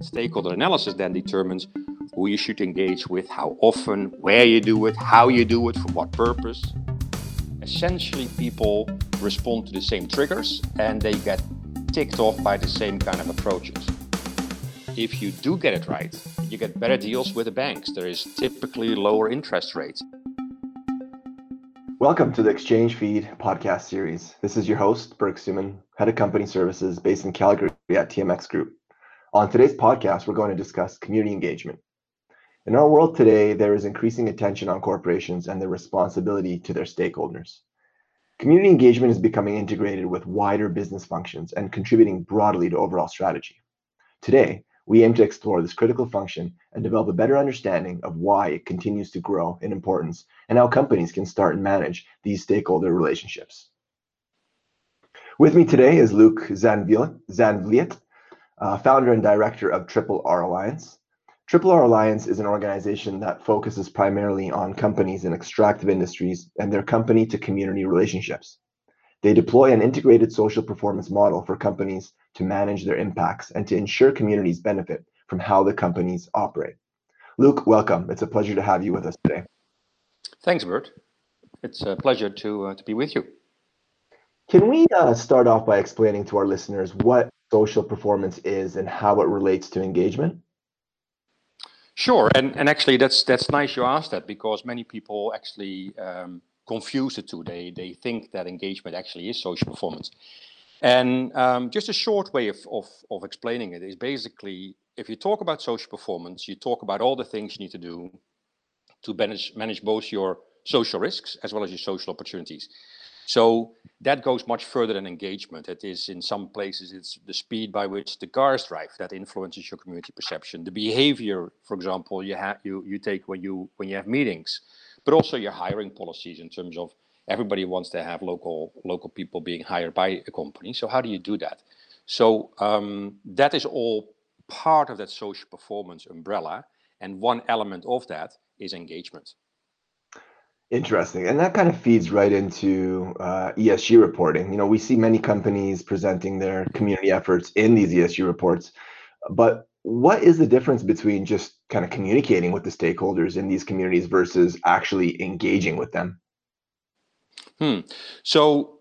stakeholder analysis then determines who you should engage with, how often, where you do it, how you do it, for what purpose. Essentially, people respond to the same triggers and they get ticked off by the same kind of approaches. If you do get it right, you get better deals with the banks. There is typically lower interest rates. Welcome to the Exchange Feed podcast series. This is your host, Berk Sumen, Head of Company Services based in Calgary at TMX Group. On today's podcast, we're going to discuss community engagement. In our world today, there is increasing attention on corporations and their responsibility to their stakeholders. Community engagement is becoming integrated with wider business functions and contributing broadly to overall strategy. Today, we aim to explore this critical function and develop a better understanding of why it continues to grow in importance and how companies can start and manage these stakeholder relationships. With me today is Luke Zandvliet, uh, founder and director of Triple R Alliance. Triple R Alliance is an organization that focuses primarily on companies in extractive industries and their company to community relationships. They deploy an integrated social performance model for companies to manage their impacts and to ensure communities benefit from how the companies operate. Luke, welcome. It's a pleasure to have you with us today. Thanks, Bert. It's a pleasure to, uh, to be with you. Can we uh, start off by explaining to our listeners what social performance is and how it relates to engagement? Sure, and, and actually that's that's nice you asked that because many people actually um, confuse the two. They they think that engagement actually is social performance. And um, just a short way of, of, of explaining it is basically if you talk about social performance, you talk about all the things you need to do to manage, manage both your social risks as well as your social opportunities. So that goes much further than engagement. It is in some places it's the speed by which the cars drive that influences your community perception. The behavior, for example, you have you you take when you when you have meetings, but also your hiring policies in terms of everybody wants to have local local people being hired by a company. So how do you do that? So um, that is all part of that social performance umbrella, and one element of that is engagement. Interesting, and that kind of feeds right into uh, ESG reporting. You know, we see many companies presenting their community efforts in these ESG reports, but what is the difference between just kind of communicating with the stakeholders in these communities versus actually engaging with them? Hmm. So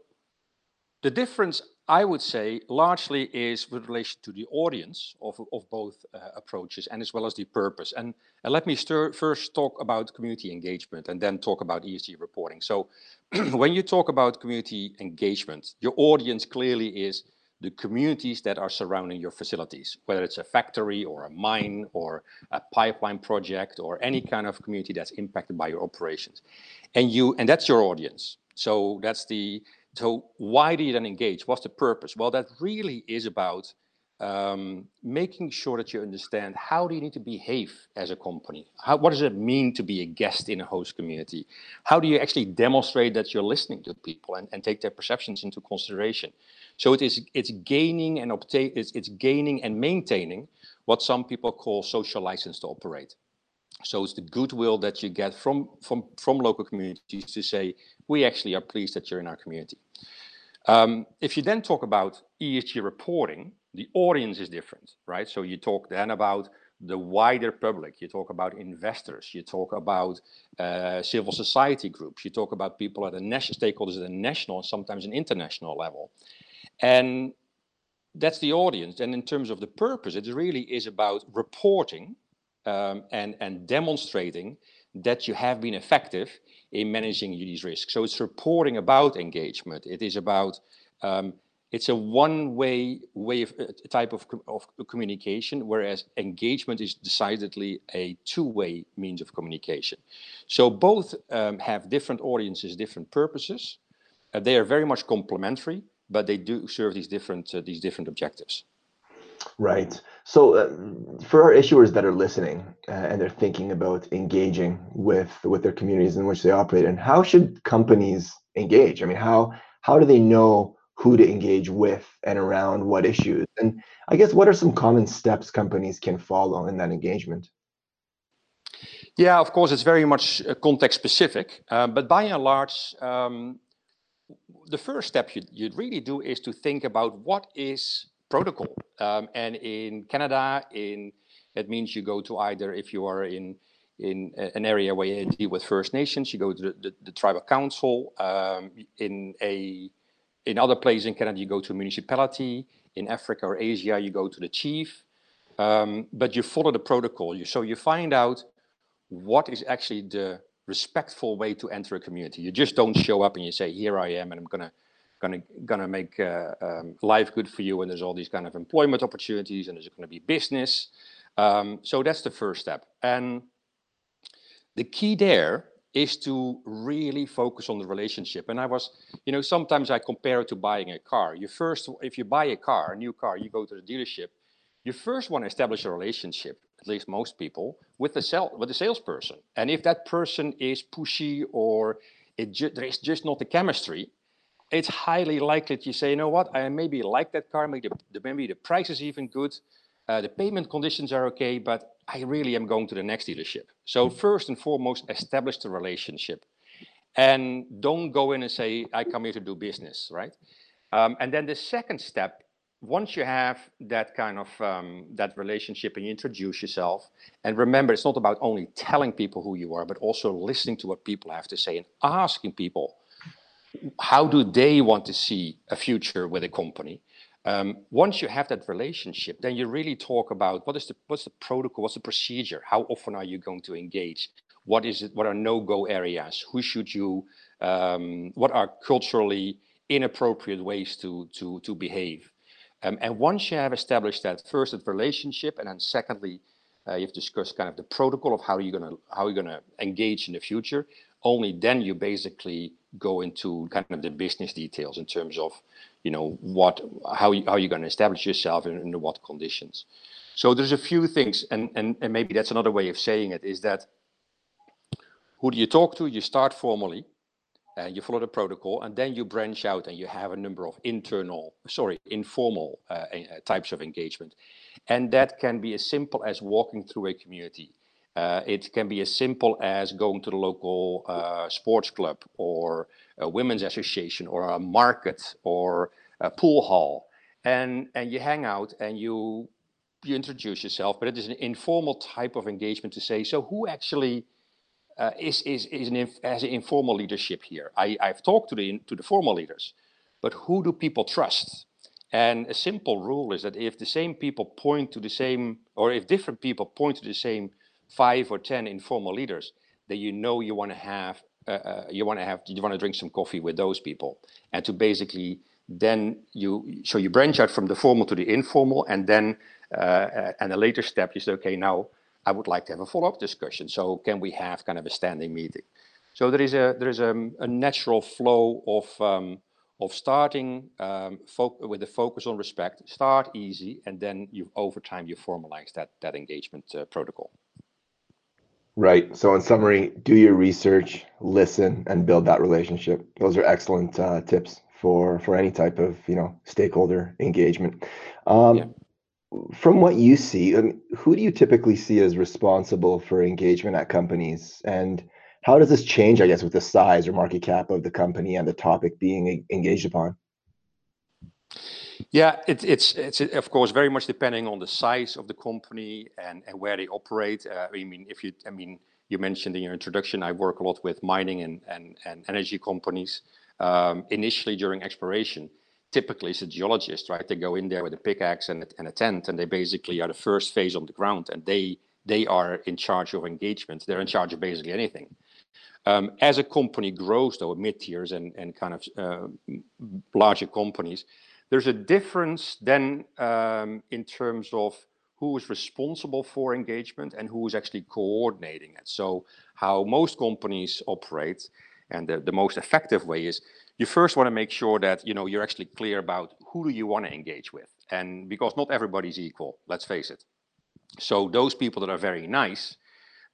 the difference, I would say, largely is with relation to the audience of, of both uh, approaches and as well as the purpose. And, and let me first talk about community engagement and then talk about ESG reporting. So when you talk about community engagement, your audience clearly is the communities that are surrounding your facilities, whether it's a factory or a mine or a pipeline project or any kind of community that's impacted by your operations. And you and that's your audience. So that's the, so why do you then engage? What's the purpose? Well, that really is about um, making sure that you understand how do you need to behave as a company? How, what does it mean to be a guest in a host community? How do you actually demonstrate that you're listening to people and, and take their perceptions into consideration? So it is it's gaining and obtain it's, it's gaining and maintaining what some people call social license to operate. So it's the goodwill that you get from from from local communities to say we actually are pleased that you're in our community. Um, if you then talk about ESG reporting, the audience is different, right? So you talk then about the wider public, you talk about investors, you talk about uh, civil society groups, you talk about people at the national stakeholders at a national and sometimes an international level. And that's the audience. And in terms of the purpose, it really is about reporting um, and, and demonstrating that you have been effective in managing these risks. So it's reporting about engagement. It is about, um, it's a one-way way of uh, type of, of communication, whereas engagement is decidedly a two-way means of communication. So both um, have different audiences, different purposes. Uh, they are very much complementary, but they do serve these different uh, these different objectives. Right. So, uh, for our issuers that are listening uh, and they're thinking about engaging with with their communities in which they operate, and how should companies engage? I mean, how how do they know who to engage with and around what issues? And I guess what are some common steps companies can follow in that engagement? Yeah, of course, it's very much uh, context specific, uh, but by and large, um, the first step you, you'd really do is to think about what is protocol. Um, and in Canada, in it means you go to either if you are in in an area where you deal with First Nations, you go to the, the, the tribal council. Um, in a in other places in Canada, you go to a municipality. In Africa or Asia, you go to the chief. Um, but you follow the protocol. You, so you find out what is actually the respectful way to enter a community. You just don't show up and you say, "Here I am, and I'm gonna gonna gonna make uh, um, life good for you." And there's all these kind of employment opportunities, and there's going to be business. Um, so that's the first step. And the key there is to really focus on the relationship. And I was, you know, sometimes I compare it to buying a car. You first, if you buy a car, a new car, you go to the dealership. You first want to establish a relationship, at least most people, with the sell with the salesperson. And if that person is pushy or it ju there is just not the chemistry, it's highly likely that you say, you know what, I maybe like that car, maybe the, maybe the price is even good, uh, the payment conditions are okay, but I really am going to the next dealership. So mm-hmm. first and foremost, establish the relationship. And don't go in and say, I come here to do business, right? Um, and then the second step, once you have that kind of um, that relationship and you introduce yourself, and remember, it's not about only telling people who you are, but also listening to what people have to say and asking people, how do they want to see a future with a company? Um, once you have that relationship, then you really talk about what is the what's the protocol, what's the procedure, how often are you going to engage, what is it, what are no-go areas, who should you, um, what are culturally inappropriate ways to to to behave, um, and once you have established that first that relationship, and then secondly, uh, you've discussed kind of the protocol of how you're gonna how you're gonna engage in the future. Only then you basically go into kind of the business details in terms of you know what how you, how you're going to establish yourself and under what conditions. So there's a few things and, and and maybe that's another way of saying it is that who do you talk to? You start formally and you follow the protocol and then you branch out and you have a number of internal sorry informal uh, types of engagement. And that can be as simple as walking through a community uh, it can be as simple as going to the local uh, sports club or a women's association or a market or a pool hall, and and you hang out and you you introduce yourself, but it is an informal type of engagement to say. So who actually uh, is is is an as an informal leadership here? I I've talked to the to the formal leaders, but who do people trust? And a simple rule is that if the same people point to the same, or if different people point to the same five or 10 informal leaders that you know you want to have, uh, uh, you want to have, you want to drink some coffee with those people. And to basically then you, so you branch out from the formal to the informal and then, uh, and a later step, you say, okay, now I would like to have a follow-up discussion. So can we have kind of a standing meeting? So there is a, there is a, a natural flow of, um, of starting um, with the focus on respect, start easy, and then you over time you formalize that that engagement uh, protocol. Right. So, in summary, do your research, listen, and build that relationship. Those are excellent uh, tips for for any type of you know stakeholder engagement. Um, yeah. From what you see, I mean, who do you typically see as responsible for engagement at companies, and how does this change? I guess with the size or market cap of the company and the topic being engaged upon. Yeah, it, it's it's of course very much depending on the size of the company and, where they operate. Uh, I mean, if you, I mean, you mentioned in your introduction, I work a lot with mining and energy companies. Um, initially, during exploration, typically it's a geologist, right? They go in there with a pickaxe and, a tent, and they basically are the first phase on the ground, and they they are in charge of engagement. They're in charge of basically anything. Um, as a company grows, though, mid tiers and and kind of uh, larger companies there's a difference then um, in terms of who is responsible for engagement and who is actually coordinating it. So how most companies operate and the, the most effective way is you first want to make sure that you know you're actually clear about who do you want to engage with. And because not everybody's equal let's face it. So those people that are very nice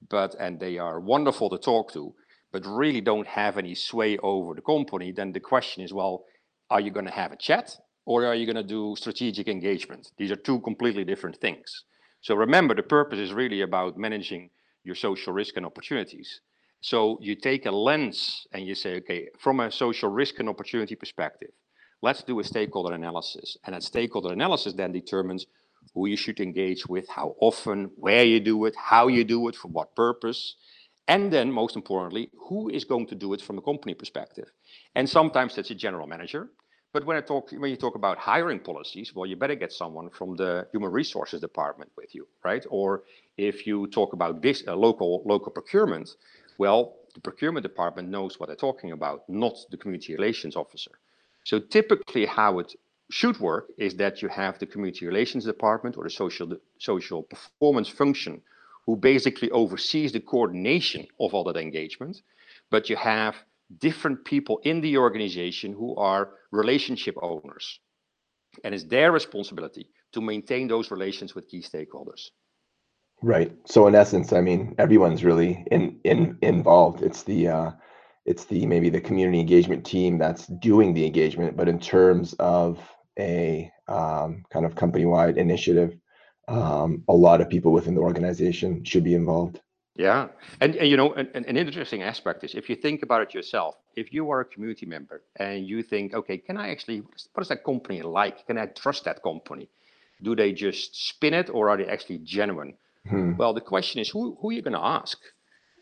but and they are wonderful to talk to but really don't have any sway over the company then the question is well are you going to have a chat or are you going to do strategic engagement? These are two completely different things. So remember, the purpose is really about managing your social risk and opportunities. So you take a lens and you say, okay, from a social risk and opportunity perspective, let's do a stakeholder analysis. And that stakeholder analysis then determines who you should engage with, how often, where you do it, how you do it, for what purpose. And then most importantly, who is going to do it from a company perspective? And sometimes that's a general manager. But when I talk, when you talk about hiring policies, well, you better get someone from the human resources department with you, right? Or if you talk about this uh, local local procurement, well, the procurement department knows what they're talking about, not the community relations officer. So typically, how it should work is that you have the community relations department or the social social performance function who basically oversees the coordination of all that engagement, but you have different people in the organization who are relationship owners. And it's their responsibility to maintain those relations with key stakeholders. Right. So in essence, I mean, everyone's really in, in involved. It's the uh, it's the maybe the community engagement team that's doing the engagement, but in terms of a um, kind of company-wide initiative, um, a lot of people within the organization should be involved. Yeah, and, and you know, an, an interesting aspect is if you think about it yourself, if you are a community member and you think, okay, can I actually, what is that company like? Can I trust that company? Do they just spin it or are they actually genuine? Hmm. Well, the question is, who, who are you going to ask?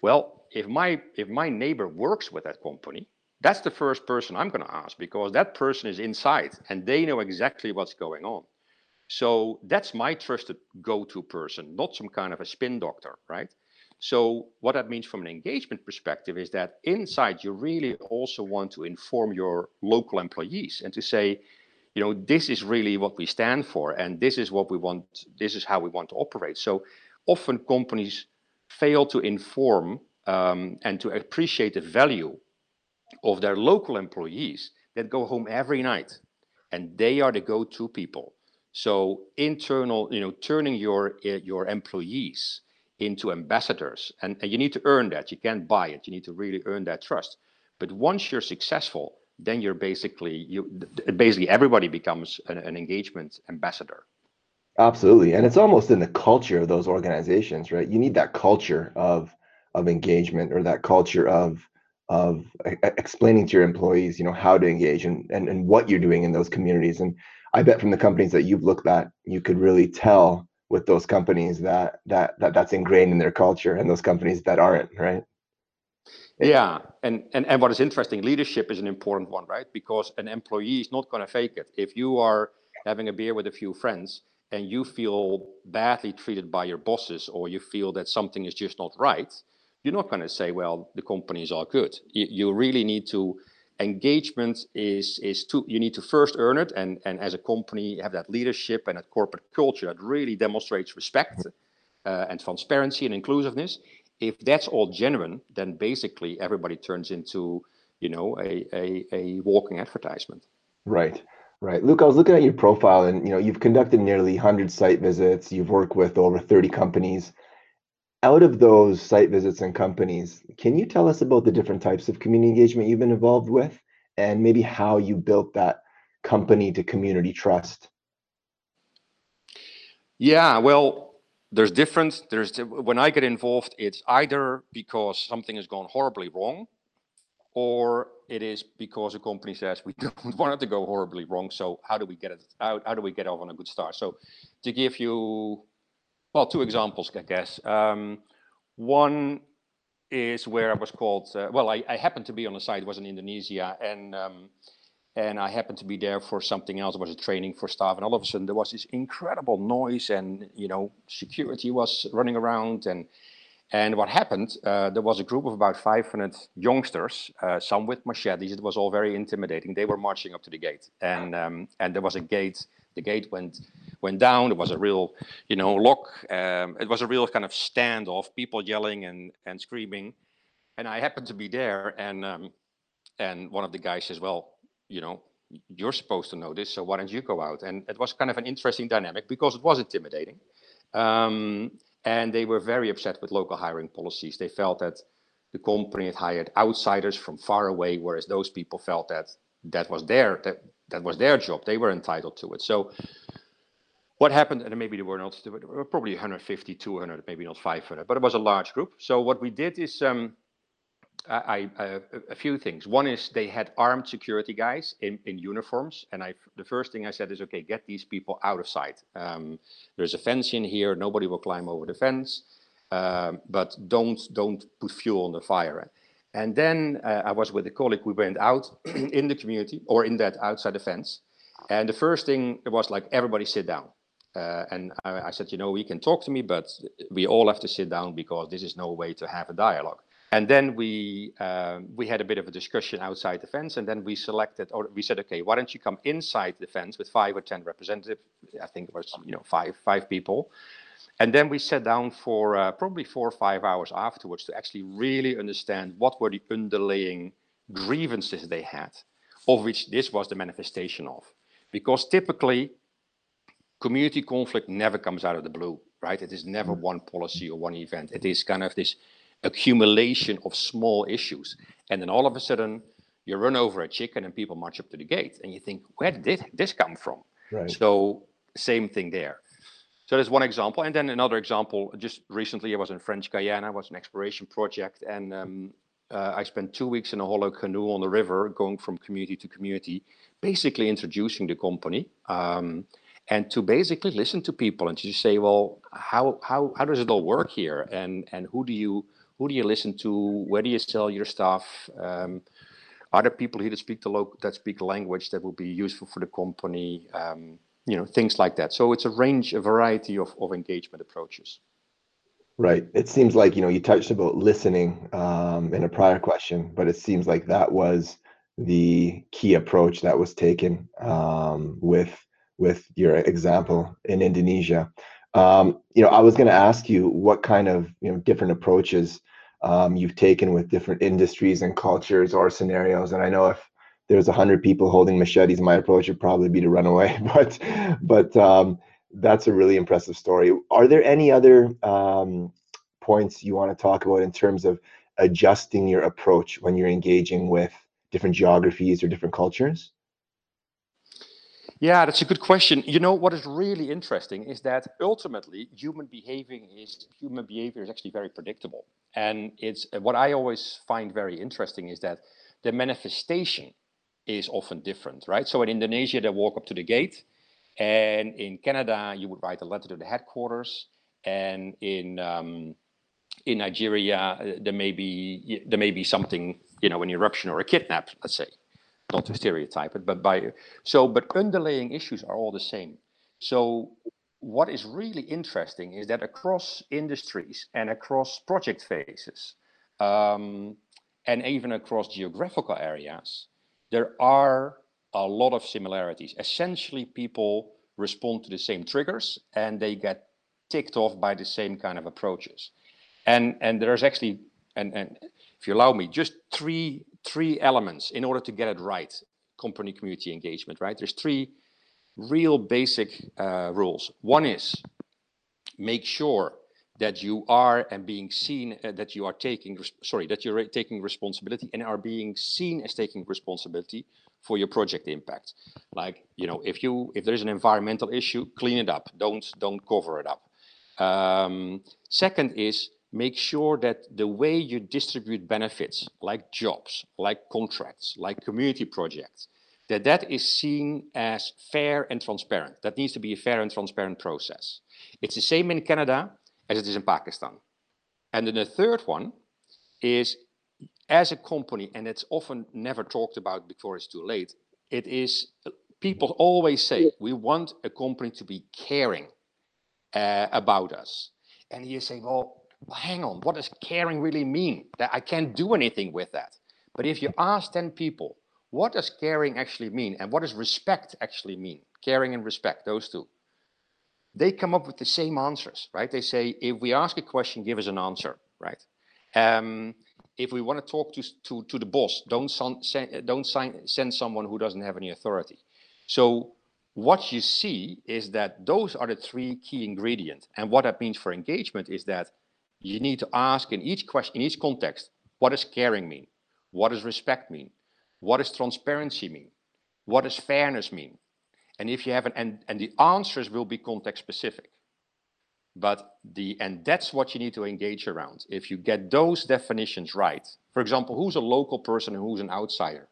Well, if my if my neighbor works with that company, that's the first person I'm going to ask because that person is inside and they know exactly what's going on. So that's my trusted go-to person, not some kind of a spin doctor, right? So what that means from an engagement perspective is that inside you really also want to inform your local employees and to say, you know, this is really what we stand for and this is what we want, this is how we want to operate. So often companies fail to inform um, and to appreciate the value of their local employees that go home every night and they are the go-to people. So internal, you know, turning your, your employees into ambassadors. And, and you need to earn that. You can't buy it. You need to really earn that trust. But once you're successful, then you're basically you basically everybody becomes an, an engagement ambassador. Absolutely, and it's almost in the culture of those organizations, right? You need that culture of of engagement or that culture of of explaining to your employees, you know, how to engage and, and and what you're doing in those communities. And I bet from the companies that you've looked at, you could really tell with those companies that that that that's ingrained in their culture and those companies that aren't right? Yeah and and, and what is interesting leadership is an important one right? Because an employee is not going to fake it. If you are having a beer with a few friends and you feel badly treated by your bosses or you feel that something is just not right you're not going to say well the companies are good. You, you really need to engagement is is to you need to first earn it and and as a company have that leadership and that corporate culture that really demonstrates respect uh, and transparency and inclusiveness. If that's all genuine then basically everybody turns into you know a a, a walking advertisement. Right right. Luke i was looking at your profile and you know you've conducted nearly 100 site visits. You've worked with over 30 companies out of those site visits and companies, can you tell us about the different types of community engagement you've been involved with and maybe how you built that company to community trust? Yeah, well, there's different. There's when I get involved, it's either because something has gone horribly wrong, or it is because a company says we don't want it to go horribly wrong. So how do we get it out? How do we get off on a good start? So to give you well, two examples, I guess. Um, one is where I was called, uh, well, I, I, happened to be on the site, it was in Indonesia, and um, and I happened to be there for something else. It was a training for staff, and all of a sudden there was this incredible noise, and you know, security was running around, and and what happened? Uh, there was a group of about 500 youngsters, uh, some with machetes. It was all very intimidating. They were marching up to the gate, and um, and there was a gate. The gate went went down. It was a real, you know, lock. Um, it was a real kind of standoff, people yelling and, and screaming. And I happened to be there, and um, and one of the guys says, "Well, you know, you're supposed to know this, so why don't you go out?" And it was kind of an interesting dynamic because it was intimidating, um, and they were very upset with local hiring policies. They felt that the company had hired outsiders from far away, whereas those people felt that that was their that that was their job. They were entitled to it. So what happened, and maybe there were not, there were probably 150, 200, maybe not 500, but it was a large group. So what we did is um, uh, a few things. One is they had armed security guys in, in uniforms, and I the first thing I said is, okay, get these people out of sight. Um, there's a fence in here; nobody will climb over the fence, um, but don't don't put fuel on the fire. And then uh, I was with a colleague. We went out in the community or in that outside the fence, and the first thing was like everybody sit down. Uh, and I, I said, you know, you can talk to me, but we all have to sit down because this is no way to have a dialogue. And then we um, we had a bit of a discussion outside the fence, and then we selected, or we said, okay, why don't you come inside the fence with five or ten representatives? I think it was you know five five people, and then we sat down for uh, probably four or five hours afterwards to actually really understand what were the underlying grievances they had, of which this was the manifestation of. Because typically, community conflict never comes out of the blue, right? It is never one policy or one event. It is kind of this accumulation of small issues. And then all of a sudden, you run over a chicken and people march up to the gate. And you think, where did this come from? Right. So, same thing there. So there's one example. And then another example, just recently I was in French Guiana, it was an exploration project. And um, uh, I spent two weeks in a hollow canoe on the river, going from community to community, basically introducing the company. Um, and to basically listen to people and to say, well, how, how, how does it all work here? And, and who do you, who do you listen to? Where do you sell your stuff? Um, are there people here that speak the local that speak language that will be useful for the company? Um, you know, things like that. So it's a range, a variety of, of engagement approaches. Right. It seems like you know you touched about listening um, in a prior question, but it seems like that was the key approach that was taken um, with with your example in Indonesia. Um, you know, I was going to ask you what kind of you know different approaches um, you've taken with different industries and cultures or scenarios. And I know if there's a hundred people holding machetes, my approach would probably be to run away. But but um, that's a really impressive story. Are there any other um, points you want to talk about in terms of adjusting your approach when you're engaging with different geographies or different cultures? Yeah, that's a good question. You know what is really interesting is that ultimately human behavior is human behavior is actually very predictable, and it's what I always find very interesting is that the manifestation is often different, right? So in Indonesia, they walk up to the gate, and in Canada, you would write a letter to the headquarters, and in um, in Nigeria, uh, there may be there may be something, you know, an eruption or a kidnap, let's say not to stereotype it, but by so but underlying issues are all the same. So what is really interesting is that across industries and across project phases, um, and even across geographical areas, there are a lot of similarities. Essentially, people respond to the same triggers and they get ticked off by the same kind of approaches. And and there's actually and and if you allow me, just three three elements in order to get it right. Company community engagement, right? There's three real basic uh, rules. One is make sure that you are and being seen uh, that you are taking sorry that you're taking responsibility and are being seen as taking responsibility for your project impact like you know if you if there's an environmental issue clean it up don't don't cover it up um, second is make sure that the way you distribute benefits, like jobs, like contracts, like community projects, that that is seen as fair and transparent. That needs to be a fair and transparent process. It's the same in Canada as it is in Pakistan. And then the third one is as a company, and it's often never talked about before it's too late, it is people always say we want a company to be caring uh, about us. And you say, well, hang on, what does caring really mean? That I can't do anything with that. But if you ask 10 people, what does caring actually mean? And what does respect actually mean? Caring and respect, those two. They come up with the same answers, right? They say, if we ask a question, give us an answer, right? Um, if we want to talk to, to, to the boss, don't, son, send, don't sign, send someone who doesn't have any authority. So what you see is that those are the three key ingredients. And what that means for engagement is that you need to ask in each question, in each context, what does caring mean? What does respect mean? What does transparency mean? What does fairness mean? And if you have an, and, and the answers will be context specific. but the and that's what you need to engage around. If you get those definitions right for example who's a local person and who's an outsider?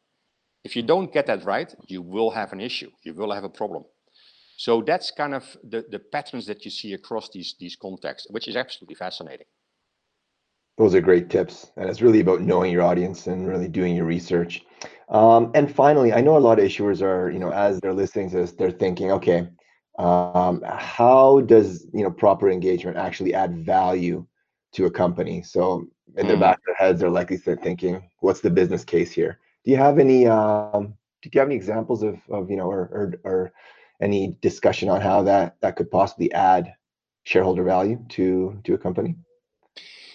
If you don't get that right you will have an issue. You will have a problem. So that's kind of the, the patterns that you see across these these contexts which is absolutely fascinating those are great tips and it's really about knowing your audience and really doing your research. Um, and finally i know a lot of issuers are you know as they're listening to this they're thinking okay um, how does you know proper engagement actually add value to a company? So in their mm. back of their heads they're likely thinking what's the business case here? Do you have any um, do you have any examples of, of you know or, or, or any discussion on how that that could possibly add shareholder value to to a company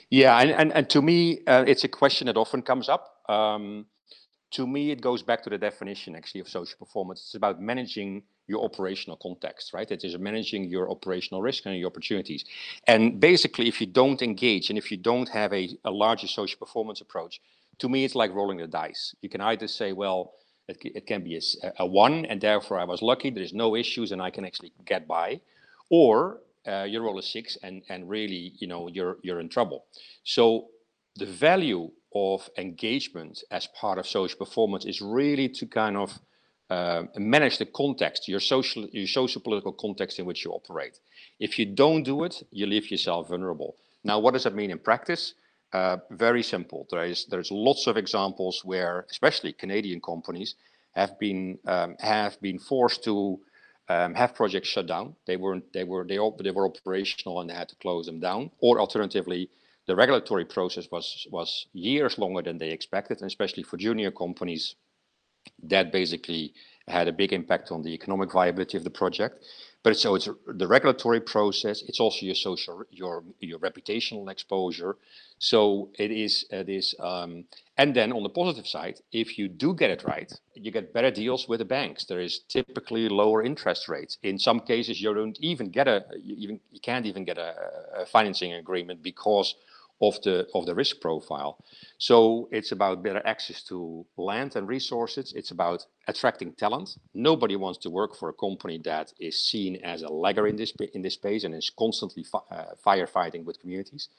yeah and and, and to me uh, it's a question that often comes up um, to me it goes back to the definition actually of social performance it's about managing your operational context, right? It is managing your operational risk and your opportunities. And basically, if you don't engage and if you don't have a, a larger social performance approach, to me, it's like rolling the dice. You can either say, well, it, it can be a, a, one, and therefore I was lucky, there's no issues, and I can actually get by. Or uh, you roll a six, and, and really, you know, you're, you're in trouble. So the value of engagement as part of social performance is really to kind of uh, manage the context, your social, your social political context in which you operate. If you don't do it, you leave yourself vulnerable. Now, what does that mean in practice? Uh, very simple. There is there's lots of examples where, especially Canadian companies, have been um, have been forced to um, have projects shut down. They weren't they were they they were operational and they had to close them down. Or alternatively, the regulatory process was was years longer than they expected, and especially for junior companies, that basically had a big impact on the economic viability of the project. But so it's the regulatory process. It's also your social, your your reputational exposure. So it is it is. Um, and then on the positive side, if you do get it right, you get better deals with the banks. There is typically lower interest rates. In some cases, you don't even get a you even you can't even get a, a financing agreement because of the of the risk profile. So it's about better access to land and resources. It's about attracting talent. Nobody wants to work for a company that is seen as a lagger in this in this space and is constantly fi uh, firefighting with communities.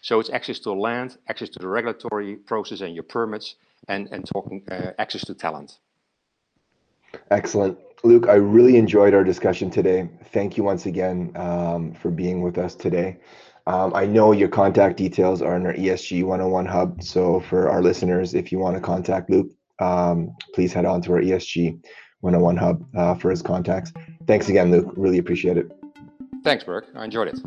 So it's access to land, access to the regulatory process and your permits, and and talking uh, access to talent. Excellent. Luke, I really enjoyed our discussion today. Thank you once again um, for being with us today. Um, I know your contact details are in our ESG 101 hub. So for our listeners, if you want to contact Luke, um, please head on to our ESG 101 hub uh, for his contacts. Thanks again, Luke. Really appreciate it. Thanks, Berk. I enjoyed it.